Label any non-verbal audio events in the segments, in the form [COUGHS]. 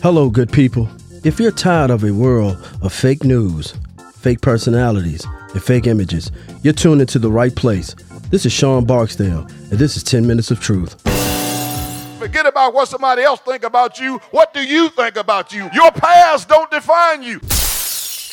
Hello, good people. If you're tired of a world of fake news, fake personalities, and fake images, you're tuned into the right place. This is Sean Barksdale, and this is 10 Minutes of Truth. Forget about what somebody else think about you. What do you think about you? Your past don't define you.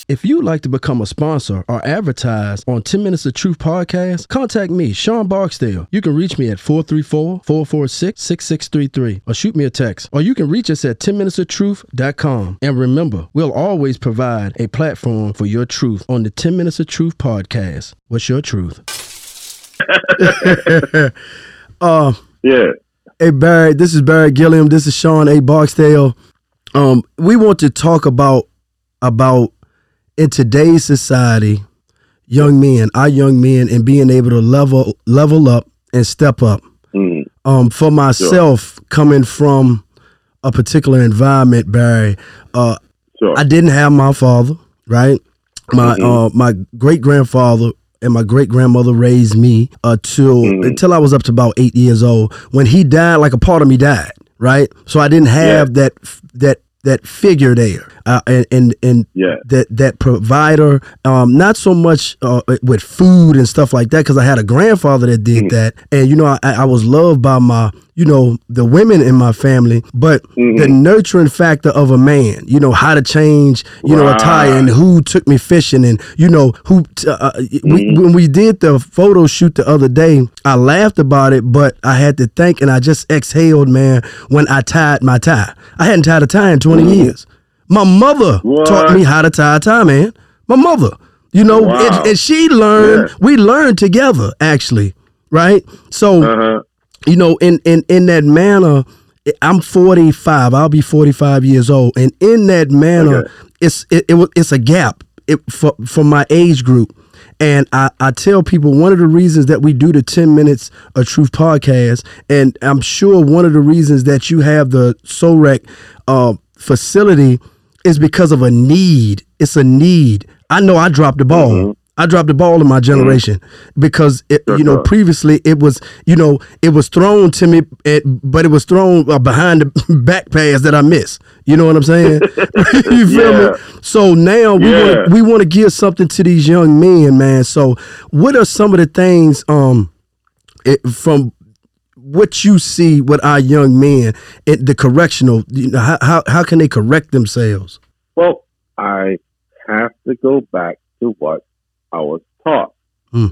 If you'd like to become a sponsor or advertise on 10 Minutes of Truth podcast, contact me, Sean Barksdale. You can reach me at 434-446-6633 or shoot me a text. Or you can reach us at 10minutesoftruth.com. And remember, we'll always provide a platform for your truth on the 10 Minutes of Truth podcast. What's your truth? [LAUGHS] uh, Yeah. Hey Barry, this is Barry Gilliam. This is Sean A. Barksdale. Um, we want to talk about about in today's society, young men, our young men, and being able to level level up and step up. Mm. Um, for myself, coming from a particular environment, Barry, uh, Sure. I didn't have my father, right? My Mhm. uh, my great grandfather and my great grandmother raised me uh, till Mhm. until I was up to about eight years old. When he died, like a part of me died, right? So I didn't have that that that figure there, uh, and and and yeah. that that provider um not so much uh, with food and stuff like that because i had a grandfather that did Mhm. that and you know I, I was loved by my you know the women in my family but Mhm. the nurturing factor of a man you know how to change you know a tire and who took me fishing and you know who t- uh, we, Mhm. when we did the photo shoot the other day i laughed about it but i had to think and i just exhaled man when i tied my tie i hadn't tied a tie in 20 Mhm. years my mother taught me how to tie a tie, man. My mother. You know, Wow. and, and she learned, Yeah. we learned together, actually. Right? So, Uh-huh. you know, in, in, in that manner, I'm 45. I'll be 45 years old. And in that manner, Okay. it's it, it, it's a gap it, for, for my age group. And I, I tell people one of the reasons that we do the 10 Minutes of Truth podcast, and I'm sure one of the reasons that you have the SOREC uh, facility is because of a need. It's a need. I know I dropped the ball. Mhm. I dropped the ball in my generation because it, Sure, you know previously it was you know it was thrown to me, at, but it was thrown uh, behind the [LAUGHS] back pass that I missed. You know what I'm saying? [LAUGHS] [LAUGHS] you feel Yeah. me? So now we Yeah. want we want to give something to these young men, man. So what are some of the things um it, from what you see with our young men at the correctional? You know, how, how how can they correct themselves? Well, I have to go back to what I was taught. Hmm.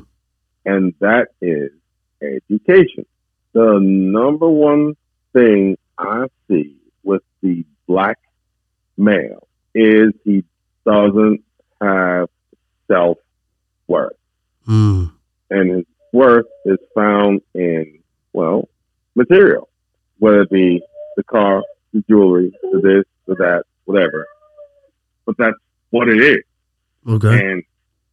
And that is education. The number one thing I see with the black male is he doesn't have self worth. Mm. and his worth is found in well material, whether it be the car, the jewelry, the this, the that, whatever. But that's what it is. Okay. And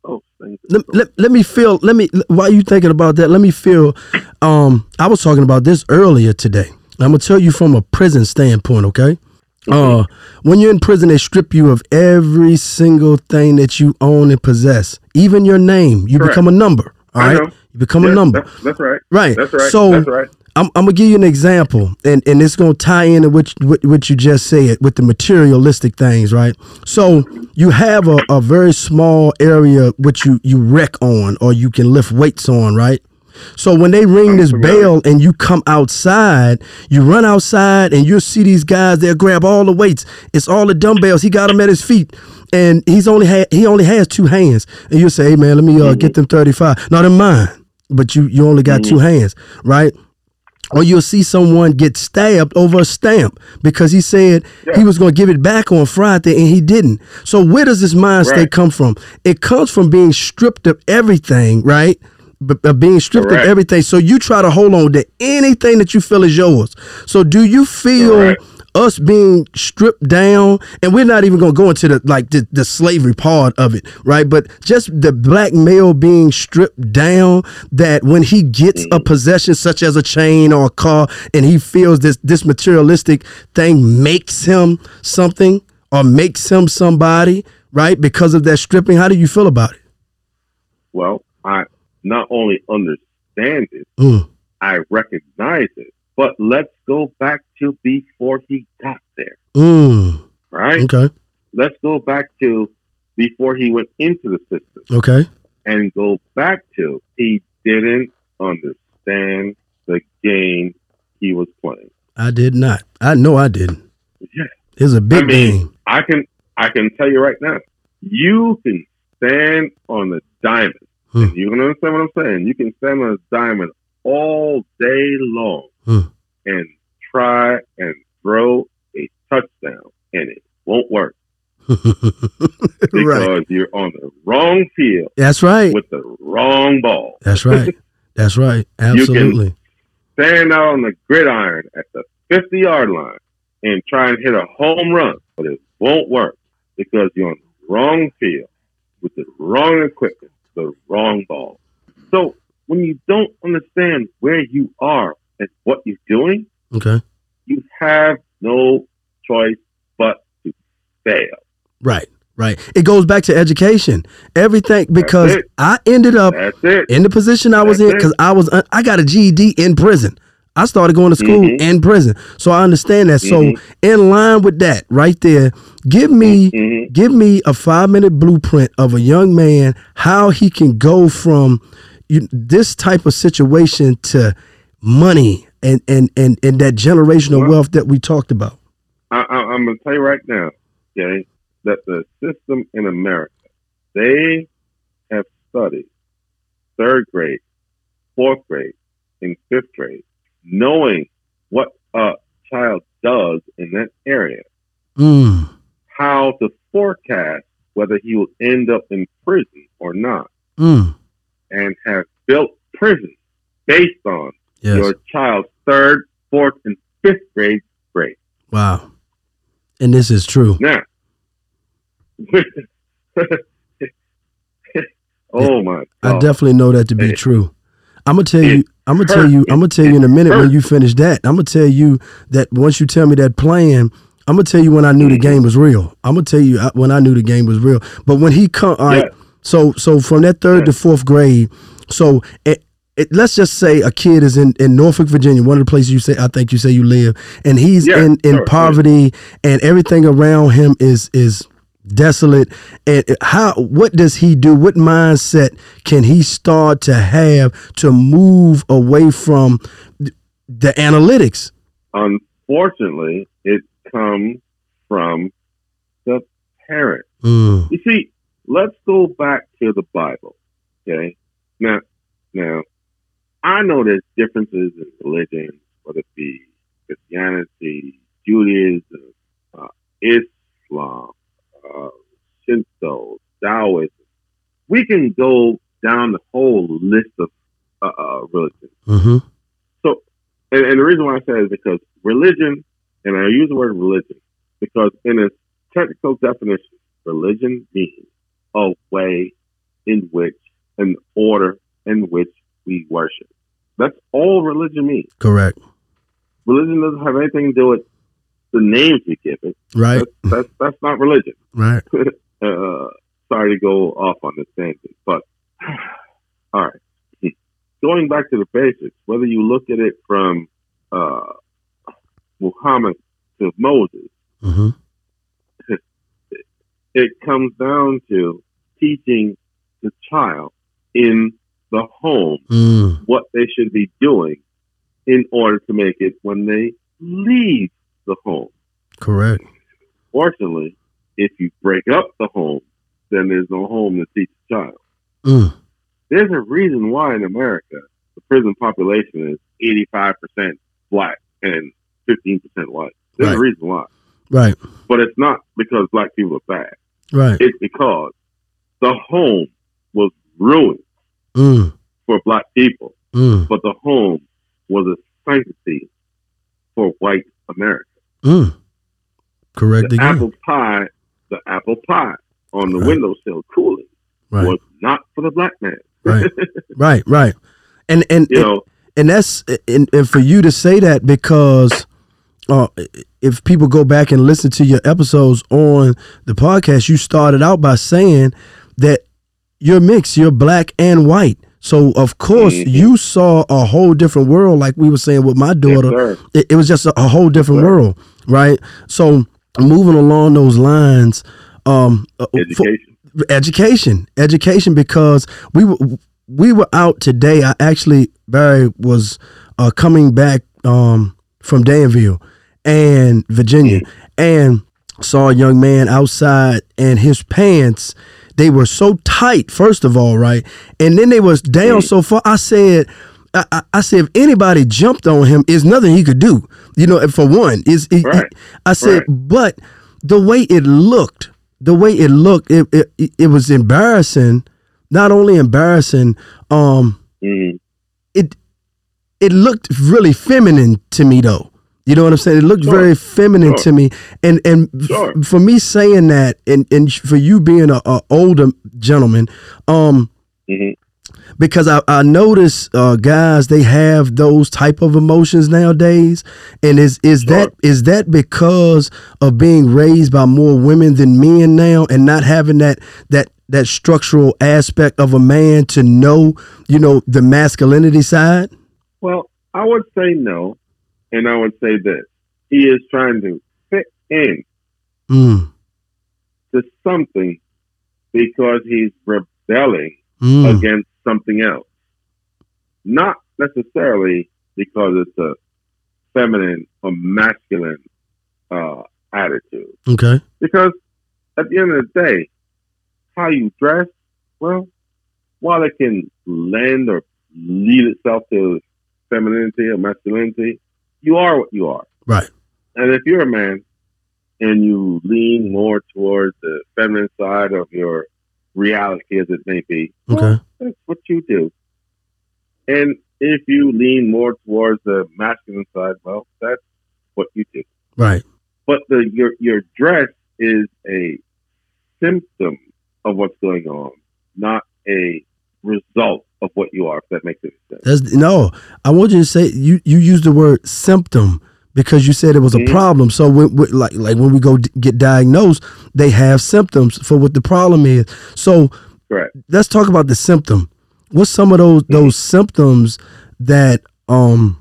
oh, let, let, let me feel let me while you thinking about that let me feel um i was talking about this earlier today i'm gonna tell you from a prison standpoint okay uh when you're in prison they strip you of every single thing that you own and possess even your name you Correct. become a number all I right know. You become a number That's, that's right. right That's right. so that's right. I'm, I'm gonna give you an example, and, and it's gonna tie into what, what what you just said with the materialistic things, right? So you have a, a very small area which you you wreck on, or you can lift weights on, right? So when they ring this bell and you come outside, you run outside and you'll see these guys. They'll grab all the weights. It's all the dumbbells. He got them at his feet, and he's only had he only has two hands. And you'll say, "Hey man, let me uh, get them 35. Not in mine, but you you only got two hands, right?" or you'll see someone get stabbed over a stamp because he said he was going to give it back on Friday and he didn't. So where does this mind state Right. come from? It comes from being stripped of everything, right? B- uh, being stripped Correct. of everything. So you try to hold on to anything that you feel is yours. So do you feel Correct. Us being stripped down and we're not even going to go into the like the, the slavery part of it right but just the black male being stripped down that when he gets a possession such as a chain or a car and he feels this this materialistic thing makes him something or makes him somebody right because of that stripping how do you feel about it Well, I not only understand it, Mm. I recognize it. But let's go back to before he got there, Mm. right? Okay. Let's go back to before he went into the system Okay. and go back to he didn't understand the game he was playing. I did not. I know I didn't. Yeah. It's a big I mean, game. I can I can tell you right now, you can stand on the diamond. Hmm. And you can understand what I'm saying. You can stand on a diamond all day long Hmm. and try and throw a touchdown, and it won't work [LAUGHS] right. because you're on the wrong field That's right. with the wrong ball. That's right. That's right. [LAUGHS] Absolutely. Stand out on the gridiron at the 50 yard line and try and hit a home run, but it won't work because you're on the wrong field with the wrong equipment, the wrong ball. So when you don't understand where you are and what you're doing, Okay. you have no choice but to fail. Right. Right. It goes back to education. Everything because. I ended up in the position I was That's in because I was I got a GED in prison. I started going to school Mhm. in prison, so I understand that. Mhm. So in line with that, right there, give me Mhm. give me a five minute blueprint of a young man how he can go from you, this type of situation to money and and and and that generational Well- wealth that we talked about. I, I, I'm going to tell you right now, okay, that the system in America, they have studied third grade, fourth grade, and fifth grade, knowing what a child does in that area, Mm, how to forecast whether he will end up in prison or not, mm, and have built prisons based on yes. your child's third, fourth, and fifth grade grade. wow. And this is true. Now, [LAUGHS] oh my I definitely know that to be It- true. I'm gonna tell you. I'm gonna tell you. I'm gonna tell you in a minute when you finish that. I'm gonna tell you that once you tell me that plan, I'm gonna tell you when I knew the Mhm. game was real. I'm gonna tell you when I knew the game was real. But when he come, all right. Yeah. So so from that third to fourth grade, so it, let's just say a kid is in, in Norfolk, Virginia, one of the places you say I think you say you live, and he's Yeah, in in sure, poverty, and everything around him is is desolate. And how what does he do? What mindset can he start to have to move away from the analytics? Unfortunately, it comes from the parent. Mm, You see, let's go back to the Bible. Okay. Now, now, I know there's differences in religion, whether it be Christianity, Judaism, uh, Islam, uh, Shinto, Taoism. We can go down the whole list of uh, uh, religions. hmm And, and the reason why I say it is because religion, and I use the word religion because in its technical definition, religion means a way in which, an order in which we worship. That's all religion means. Correct. Religion doesn't have anything to do with the names we give it. Right. That's, that's, that's not religion. Right. [LAUGHS] uh, sorry to go off on this tangent, but [SIGHS] all right. [LAUGHS] Going back to the basics, whether you look at it from uh, Muhammad to Moses, hmm [LAUGHS] it comes down to teaching the child in the home Mm, what they should be doing in order to make it when they leave the home. correct. Fortunately, if you break up the home, then there's no home to teach the child. Mm, there's a reason why in America the prison population is 85% black and 15% white. There's Right. a reason why. right. But it's not because black people are bad. Right. It's because the home was ruined Mm, for black people, mm, but the home was a sanctity for white America. mm. Correct The again. apple pie, the apple pie on the Right. windowsill cooling Right. was not for the black man. Right. [LAUGHS] Right. Right. And and You know, and that's and, and for you to say that because uh, if people go back and listen to your episodes on the podcast, you started out by saying that you're mixed, you're black and white. So of course Mhm. you saw a whole different world, like we were saying with my daughter. sir. it, it was just a, a whole different sir. world. right? So moving along those lines, um, uh, for- Education. education, education, because we were we were out today. I actually Barry was uh, coming back um, from Danville and Virginia, and saw a young man outside, and his pants they were so tight. First of all, right, and then they was down so far. I said. I, I- said, if anybody jumped on him, is nothing he could do. You know, for one, is Right. I said, Right. but the way it looked, the way it looked, it, it it was embarrassing. Not only embarrassing, um, Mhm. it it looked really feminine to me though. You know what I'm saying? It looked Sure. very feminine Sure. to me, and and f- for me saying that, and and for you being a, a older gentleman, um, Mhm. because I, I notice uh, guys they have those type of emotions nowadays, and is is Sure. that is that because of being raised by more women than men now, and not having that that that structural aspect of a man to know, you know, the masculinity side? Well, I would say no, and I would say this: he is trying to fit in Mm, to something because he's rebelling mm, against something else, not necessarily because it's a feminine or masculine uh, attitude. okay. Because at the end of the day, how you dress, well, while it can lend or lead itself to femininity or masculinity, you are what you are. Right. And if you're a man and you lean more towards the feminine side of your reality as it may be, well, Okay. that's what you do. And if you lean more towards the masculine side, well, that's what you do Right. but the your your dress is a symptom of what's going on, not a result of what you are. If that makes any sense. That's no. I want you to say you you use the word symptom because you said it was a Mhm. problem. So when, when- like like when we go d- get diagnosed, they have symptoms for what the problem is. So Correct. let's talk about the symptom. What's some of those Mm-hmm. those symptoms that um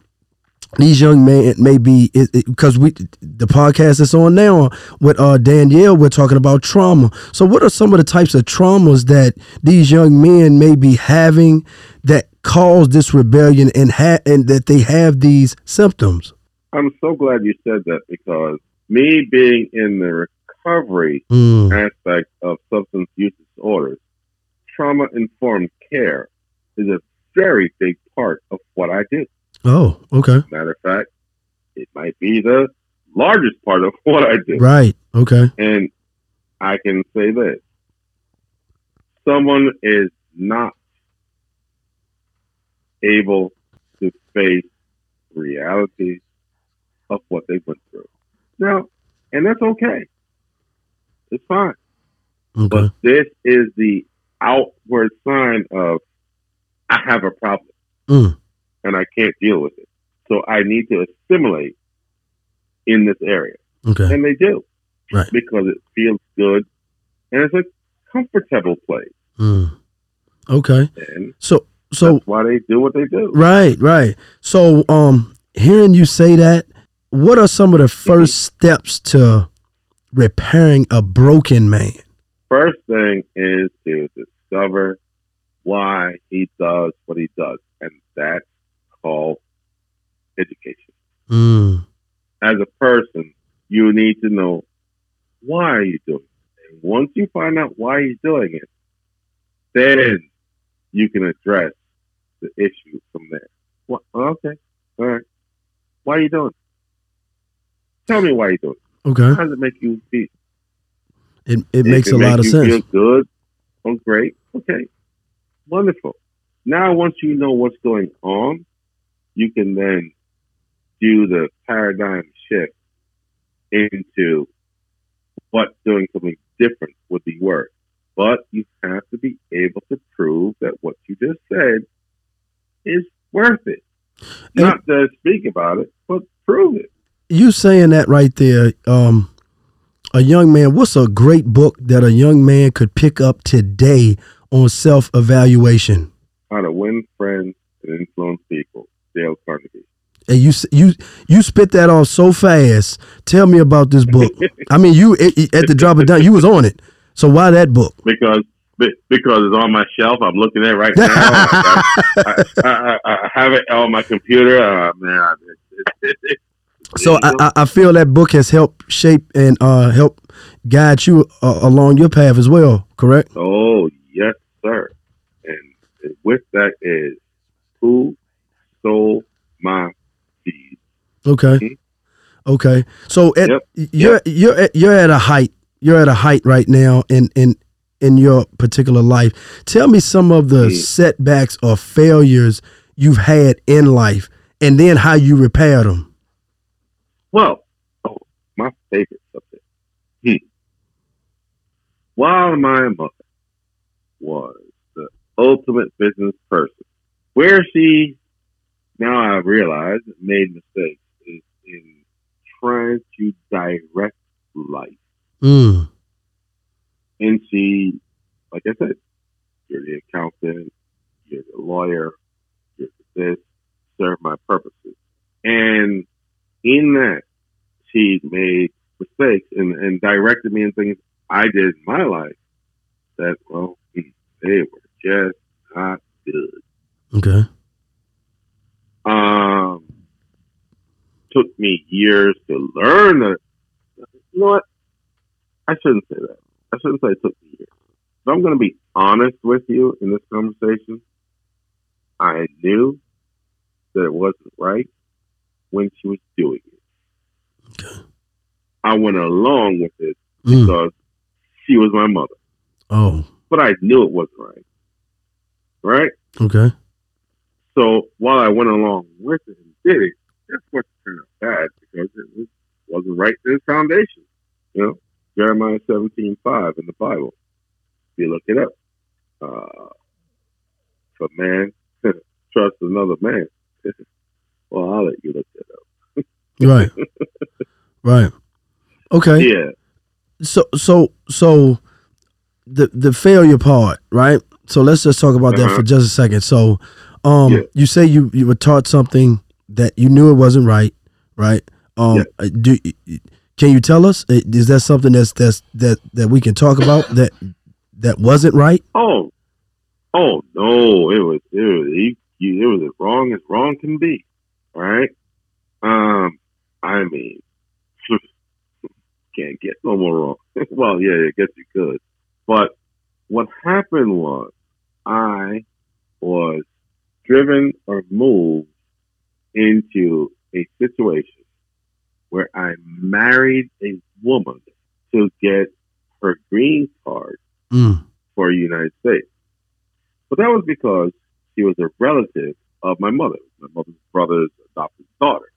these young men may be because we the podcast that's on now with uh Danielle we're talking about trauma. So what are some of the types of traumas that these young men may be having that cause this rebellion and ha- and that they have these symptoms? I'm so glad you said that because me being in the recovery Mm, aspect of substance use disorders, trauma informed care is a very big part of what I do. Oh, okay. Matter of fact, it might be the largest part of what I do. Right. Okay. And I can say this someone is not able to face reality of what they went through. Now, and that's okay. It's fine. Okay. But this is the outward sign of I have a problem Mm, and I can't deal with it. So I need to assimilate in this area. okay. And they do. Right. Because it feels good and it's a comfortable place. Mm. Okay. And So so that's why they do what they do. Right, right. So, um, hearing you say that, what are some of the 1st steps to repairing a broken man? First thing is to discover why he does what he does. And that's called education. Mm, As a person, you need to know why are you doing it. And once you find out why he's doing it, then you can address the issue from there. Well, okay. All right. Why are you doing it? Tell me why you're doing it. okay. How does it make you feel? It it If makes it a lot of you sense. Feel good. Oh, great. Okay. Wonderful. Now, once you know what's going on, you can then do the paradigm shift into what doing something different would be worth. But you have to be able to prove that what you just said is worth it. Not just speak about it, but prove it. You saying that right there, um, a young man, what's a great book that a young man could pick up today on self evaluation? How to win friends and influence people. Dale Carnegie. And you you you spit that off so fast. Tell me about this book. I mean, you it- at the drop of dime, you was on it. So why that book? because because it's on my shelf. I'm looking at it right now. [LAUGHS] I, I, I, I have it on my computer. Uh, man, it, it, So I, I I feel that book has helped shape and uh help guide you uh, along your path as well. Correct? oh yes, sir. And with that is who stole my seed. Okay. Mhm. Okay. So at, Yep. you're you're at, you're at a height. You're at a height right now in in in your particular life. Tell me some of the Mm. setbacks or failures you've had in life, and then how you repaired them. Well, oh, my favorite subject. Hmm. While my mother was the ultimate business person, where she, now I realize, made mistakes is in trying to direct life. Mm. And she, like I said, you're the accountant, you're the lawyer, you're this, serve my purposes. And in that, she made mistakes and, and directed me in things I did in my life that, well, they were just not good. Okay. Um, took me years to learn that. You know what? I shouldn't say that. I shouldn't say it took me years. If I'm going to be honest with you in this conversation, I knew that it wasn't right when she was doing it. Okay. I went along with it Mm. because she was my mother, Oh. but I knew it wasn't right. Right? Okay. So while I went along with it and did it, that's what turned out bad because it was, wasn't right to his foundation. You know, Jeremiah seventeen five in the Bible. If you look it up, uh, if a man trusts another man, [LAUGHS] well, I'll let you look that up. Right. [LAUGHS] right. Okay. Yeah, so so so the the failure part, right? So let's just talk about that Uh-huh. for just a second. So um Yeah. you say you you were taught something that you knew it wasn't right, right? Um Yeah. uh, do can you tell us uh, is that something that's that's that that we can talk about that that wasn't right? Oh, oh no! It was it was you, it was as wrong as wrong can be. All right. Um, I mean, [LAUGHS] can't get no more wrong. [LAUGHS] well, yeah, I guess you could. But what happened was I was driven or moved into a situation where I married a woman to get her green card Mm. for the United States. But that was because she was a relative of my mother, my mother's brother's adopted daughter.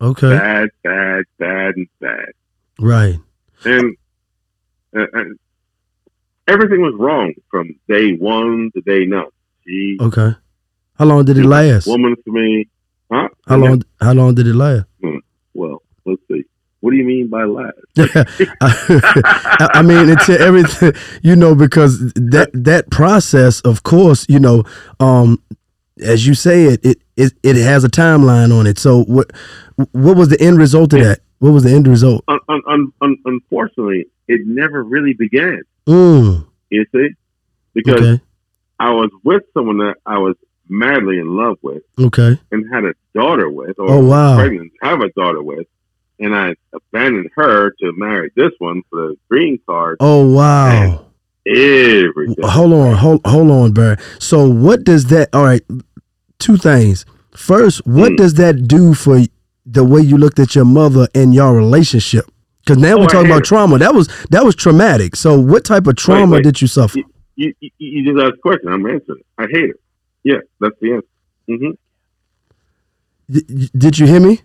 Okay. Bad, bad, bad, and bad. Right. And, and, and everything was wrong from day one to day none. She Okay. How long did it last? woman to me. Huh? How long how long did it last? Well, let's see. What do you mean by last? [LAUGHS] I, I mean, until everything, you know, because that that process, of course, you know, um, as you say it, it it it has a timeline on it. So what what was the end result of that? What was the end result? Un- un- un- unfortunately, it never really began. Mm, You see, because okay, I was with someone that I was madly in love with. okay. and had a daughter with, or Oh, wow. pregnant, have a daughter with, and I abandoned her to marry this one for the green card. Oh wow. Everything. Hold on, hold hold on, Barry. So what does that? All right, two things. First, what Mm. does that do for the way you looked at your mother and your relationship? Because now Oh, we're talking about her. trauma. That was that was traumatic. So what type of trauma wait. did you suffer? You, you, you just asked a question. I'm answering. it. I hate her. Yeah, that's the answer. hmm D- did you hear me?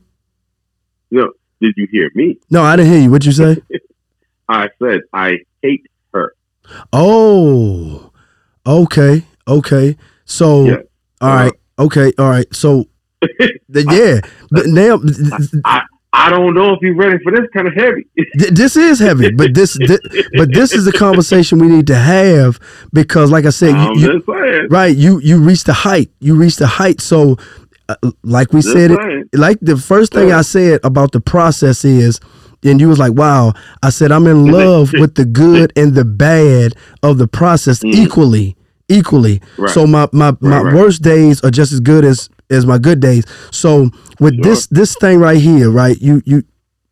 No. did you hear me? No, I didn't hear you. What'd you say? [LAUGHS] I said I hate her. oh, okay, okay. So, Yeah. all right, okay, all right. So, [LAUGHS] yeah, but now th- I I don't know if you're ready for this kind of heavy. this is heavy, but this, thi- but this is the conversation we need to have because, like I said, you, you, right, you you reached the height, you reached the height. So, uh, like we Just said it, like the first thing Yeah. I said about the process is, and you was like, "Wow!" I said, "I'm in love with the good and the bad of the process equally, equally." Mm. Right. So my my my Right, right. worst days are just as good as as my good days. So with Sure. this this thing right here, right? You you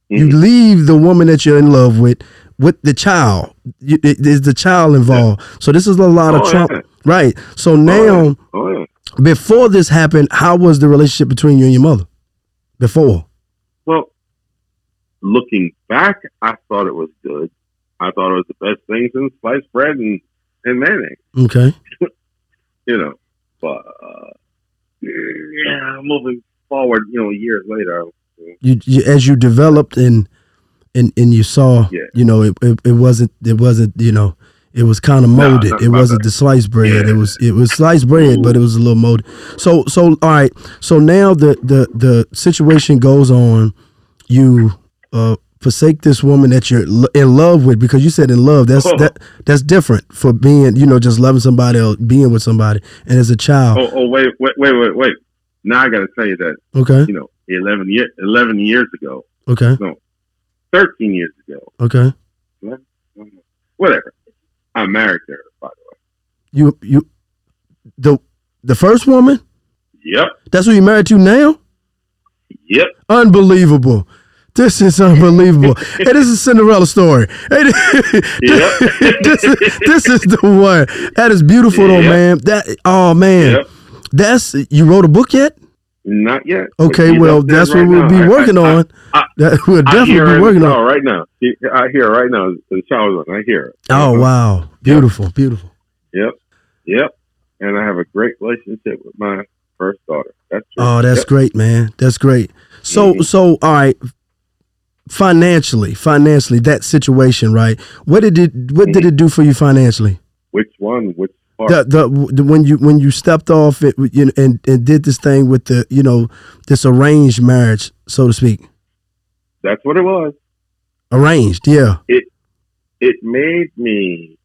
you Mhm. leave the woman that you're in love with with the child. You, it- there's the child involved. So this is a lot of Oh, trauma, yeah. right? So now, Oh yeah. before this happened, how was the relationship between you and your mother? Before, Well, looking back, I thought it was good. I thought it was the best thing since sliced bread and, and mayonnaise. okay, [LAUGHS] You know, but uh, yeah, moving forward, you know, years later, you, you as you developed and and and you saw, Yeah. you know, it, it it wasn't it wasn't you know. It was kind of molded. not it wasn't bad. the sliced bread. Yeah. It was it was sliced bread, but it was a little molded. So so all right. So now the the the situation goes on. You uh forsake this woman that you're in love with because you said in love. That's Oh. that that's different for being you know just loving somebody or being with somebody. And as a child, oh, oh, wait, wait, wait, wait, wait. Now I got to tell you that, okay, you know, 11, year, 11 years ago, okay, 13 years ago, okay. whatever, I married her, by the way. You you the the first woman. Yep, That's who you married to now. yep. Unbelievable. This is unbelievable. [LAUGHS] hey, this is Cinderella story. Hey, [LAUGHS] Yep. this, is, this is the one. That is beautiful though, man. That oh man. Yep. That's you wrote a book yet? Not yet. Okay, well that's right what we'll now. be working I- I- on. I- that we'll definitely be working on. right now. I hear right now. The shower's on. I hear her. Oh wow. Beautiful, beautiful. Yep, yep. And I have a great relationship with my first daughter. That's true. Oh, that's Yep. great, man. That's great. So Mhm. so all right. Financially, financially, that situation, right? What did it what did it do for you financially? Which one? Which part? the, the the when you when you stepped off it you know, and and did this thing with the you know this arranged marriage so to speak that's what it was. arranged yeah It it made me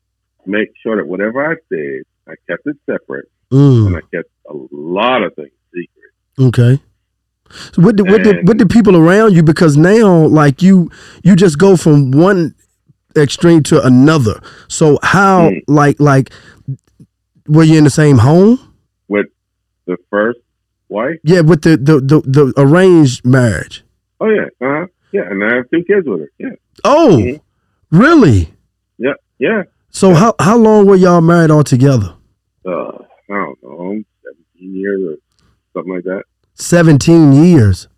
make sure that whatever I did, I kept it separate, and mm, I kept a lot of things secret. okay so what did what did what did people around you because now like you you just go from one extreme to another so how Mm. like like were you in the same home With the first wife, yeah with the the the, the arranged marriage oh yeah, uh huh, yeah, and I have two kids with her. Yeah, oh Mhm. really yeah, yeah. so how how long were y'all married all together Uh, I don't know, seventeen years or something like that. 17 years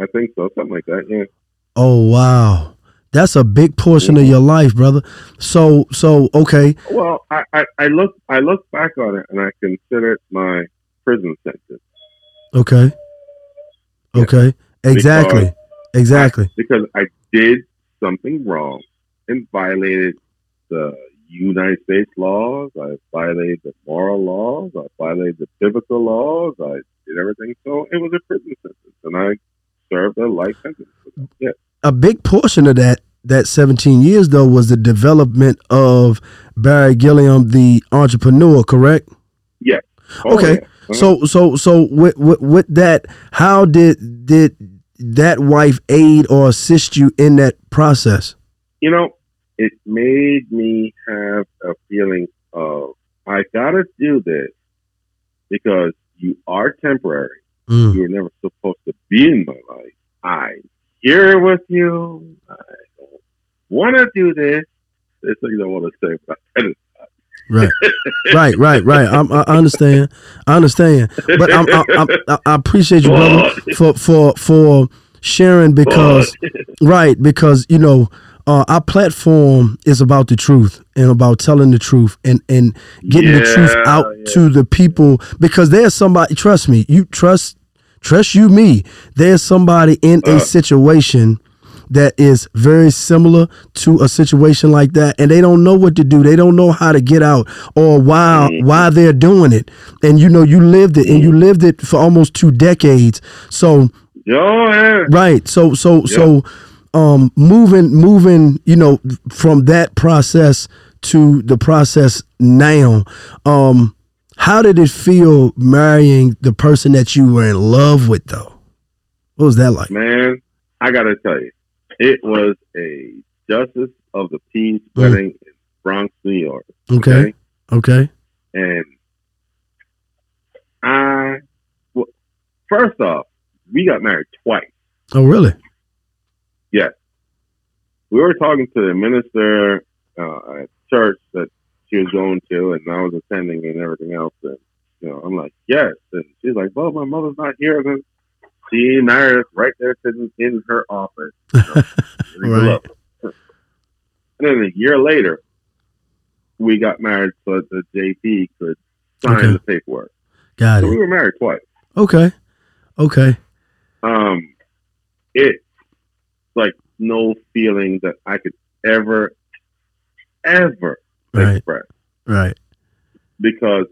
I think so, something like that. Yeah. Oh wow. That's a big portion of Mhm. your life, brother. So so okay. Well, I, I, I look I look back on it and I consider it my prison sentence Okay. Yeah. Okay. Exactly. Because Exactly. because I did something wrong and violated the United States laws. I violated the moral laws. I violated the biblical laws. I did everything. So it was a prison sentence, and I served a life sentence. Yeah. A big portion of that that 17 years though was the development of Barry Gilliam the entrepreneur, correct? Oh, Okay. yeah. Uh-huh. So so so with, with with that how did did that wife aid or assist you in that process? you know, it made me have a feeling of I gotta do this because you are temporary. Mm. You were never supposed to be in my life. I'm here with you. I don't want to do this. There's things I want to say, but I. Right, [LAUGHS] right, right, right. I'm, I understand. I understand. But I'm, I, I'm, I I appreciate you, brother, for for for sharing because [LAUGHS] right because you know uh, our platform is about the truth and about telling the truth and and getting the truth out yeah. to the people because there's somebody. Trust me, you trust trust you me. There's somebody in a Uh. situation that is very similar to a situation like that and they don't know what to do they don't know how to get out or why Mhm. why they're doing it and you know you lived it and you lived it for almost two decades so yeah. right so so so um moving moving you know from that process to the process now um How did it feel marrying the person that you were in love with, though? What was that like? Man, I gotta tell you, it was a justice of the peace Mm. wedding in Bronx, New York. Okay. Okay. And I, well, first off, we got married twice. Oh, really? We were talking to the minister uh, at church that she was going to, and I was attending and everything else. And you know, I'm like, yes. And she's like, well, my mother's not here. And then she married us right there sitting in her office. [LAUGHS] You know, we grew Right. [LAUGHS] And then a year later, we got married so that the JP could sign Okay. the paperwork. Got So we were married twice. Okay. Okay. Um, it's like no feeling that I could ever, ever Right. express Right. because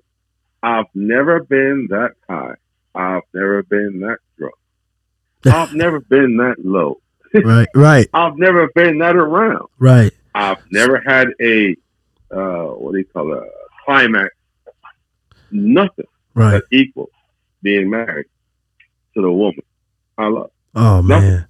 I've never been that high. I've never been that drunk. [LAUGHS] I've never been that low. [LAUGHS] Right. Right. I've never been that around. Right. I've never had a uh, what do you call it? A climax. Nothing Right. that equals being married to the woman I love. Oh Nothing. man,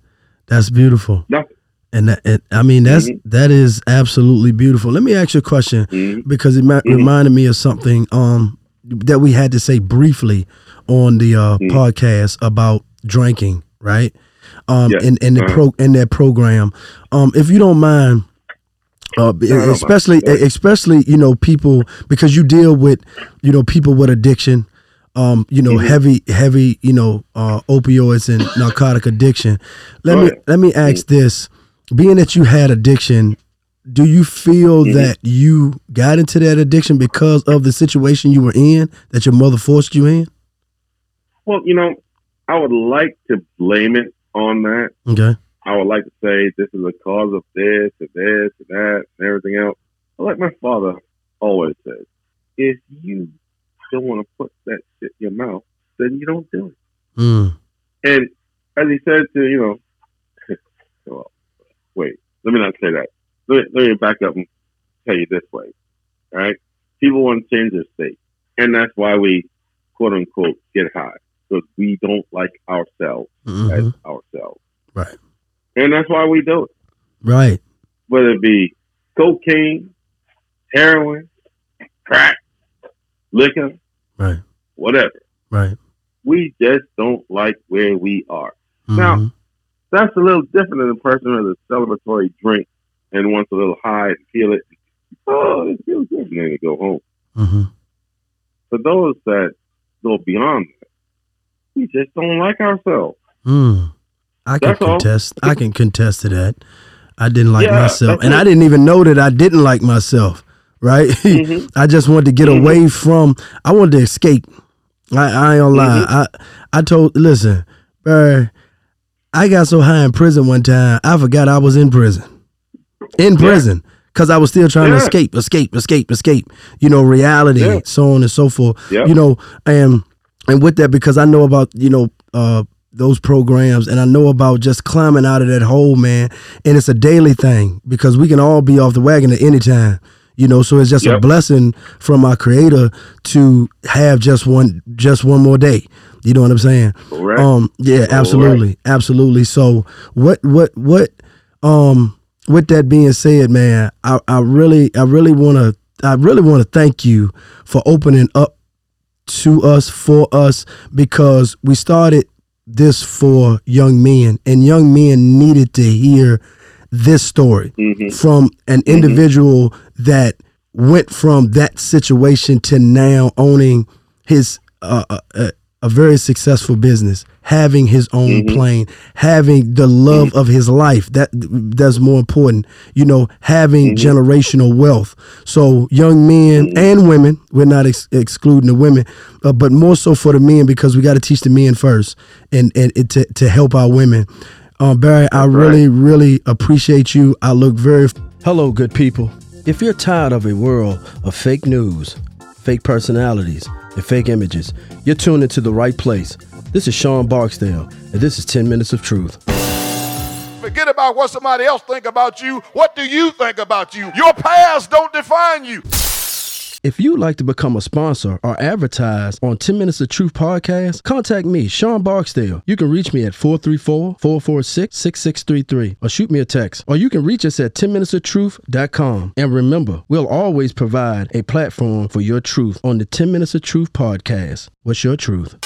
that's beautiful. Nothing. And that, it, I mean, that's Mhm. that is absolutely beautiful. Let me ask you a question Mhm. because it ma- Mhm. reminded me of something um that we had to say briefly on the uh, Mhm. podcast about drinking, right? Um, Yes. in in the Uh-huh. pro in that program. Um, if you don't mind. Uh, I don't mind. especially, especially, you know, people because you deal with, you know, people with addiction, um, you know, Mhm. heavy, heavy, you know, uh, opioids and [COUGHS] narcotic addiction. Let Go me ahead. let me ask this: Being that you had addiction, do you feel Mhm. that you got into that addiction because of the situation you were in that your mother forced you in? Well, you know, I would like to blame it on that. Okay. I would like to say this is the cause of this and this and that and everything else. But like my father always says, if you don't want to put that shit in your mouth, then you don't do it. Mm. And as he said to, you know, [LAUGHS] well, wait, let me not say that. Let me, let me back up and tell you this way. All right? People want to change their state. And that's why we, quote unquote, get high. Because we don't like ourselves Mhm. as ourselves. Right. And that's why we do it. Right. Whether it be cocaine, heroin, crack, liquor, Right. whatever. Right. We just don't like where we are. Now- Mhm. That's a little different than a person with a celebratory drink and wants a little high and feel it. Oh, it feels good. And then they go home. Mhm. For those that go beyond that, we just don't like ourselves. Mm. I can That's all. contest. I can contest to that. I didn't like Yeah, myself, and I didn't even know that I didn't like myself. Right? Mhm. [LAUGHS] I just wanted to get Mhm. away from. I wanted to escape. I, I ain't gonna lie. Mm-hmm. I I told listen, bro. I got so high in prison one time, I forgot I was in prison. In prison. Cause I was still trying to escape, escape, escape, escape. You know, reality, Yeah. so on and so forth. Yep. You know, and and with that, because I know about you know uh, those programs, and I know about just climbing out of that hole, man. And it's a daily thing because we can all be off the wagon at any time. You know, so it's just a blessing from my Creator to have just one, just one more day. You know what I'm saying? Correct. Um, yeah, absolutely, absolutely. So, what, what, what, um, with that being said, man, I, I really, I really want to, I really want to thank you for opening up to us, for us, because we started this for young men, and young men needed to hear this story Mhm. from an individual that went from that situation to now owning his uh, uh, uh, a very successful business, having his own Mhm. plane, having the love of his life. That that's more important. You know, having Mhm. generational wealth. So young men and women, we're not ex- excluding the women, uh, but more so for the men because we got to teach the men first, and and it, to to help our women. Um, Barry, I That's right. really, really appreciate you. I look very. Hello, good people. If you're tired of a world of fake news, fake personalities, and fake images, you're tuned into the right place. This is Sean Barksdale, and this is 10 Minutes of Truth. Forget about what somebody else think about you. What do you think about you? Your past don't define you. If you'd like to become a sponsor or advertise on 10 Minutes of Truth podcast, contact me, Sean Barksdale. You can reach me at 434-446-6633 or shoot me a text. Or you can reach us at 10minutesoftruth.com. And remember, we'll always provide a platform for your truth on the 10 Minutes of Truth podcast. What's your truth?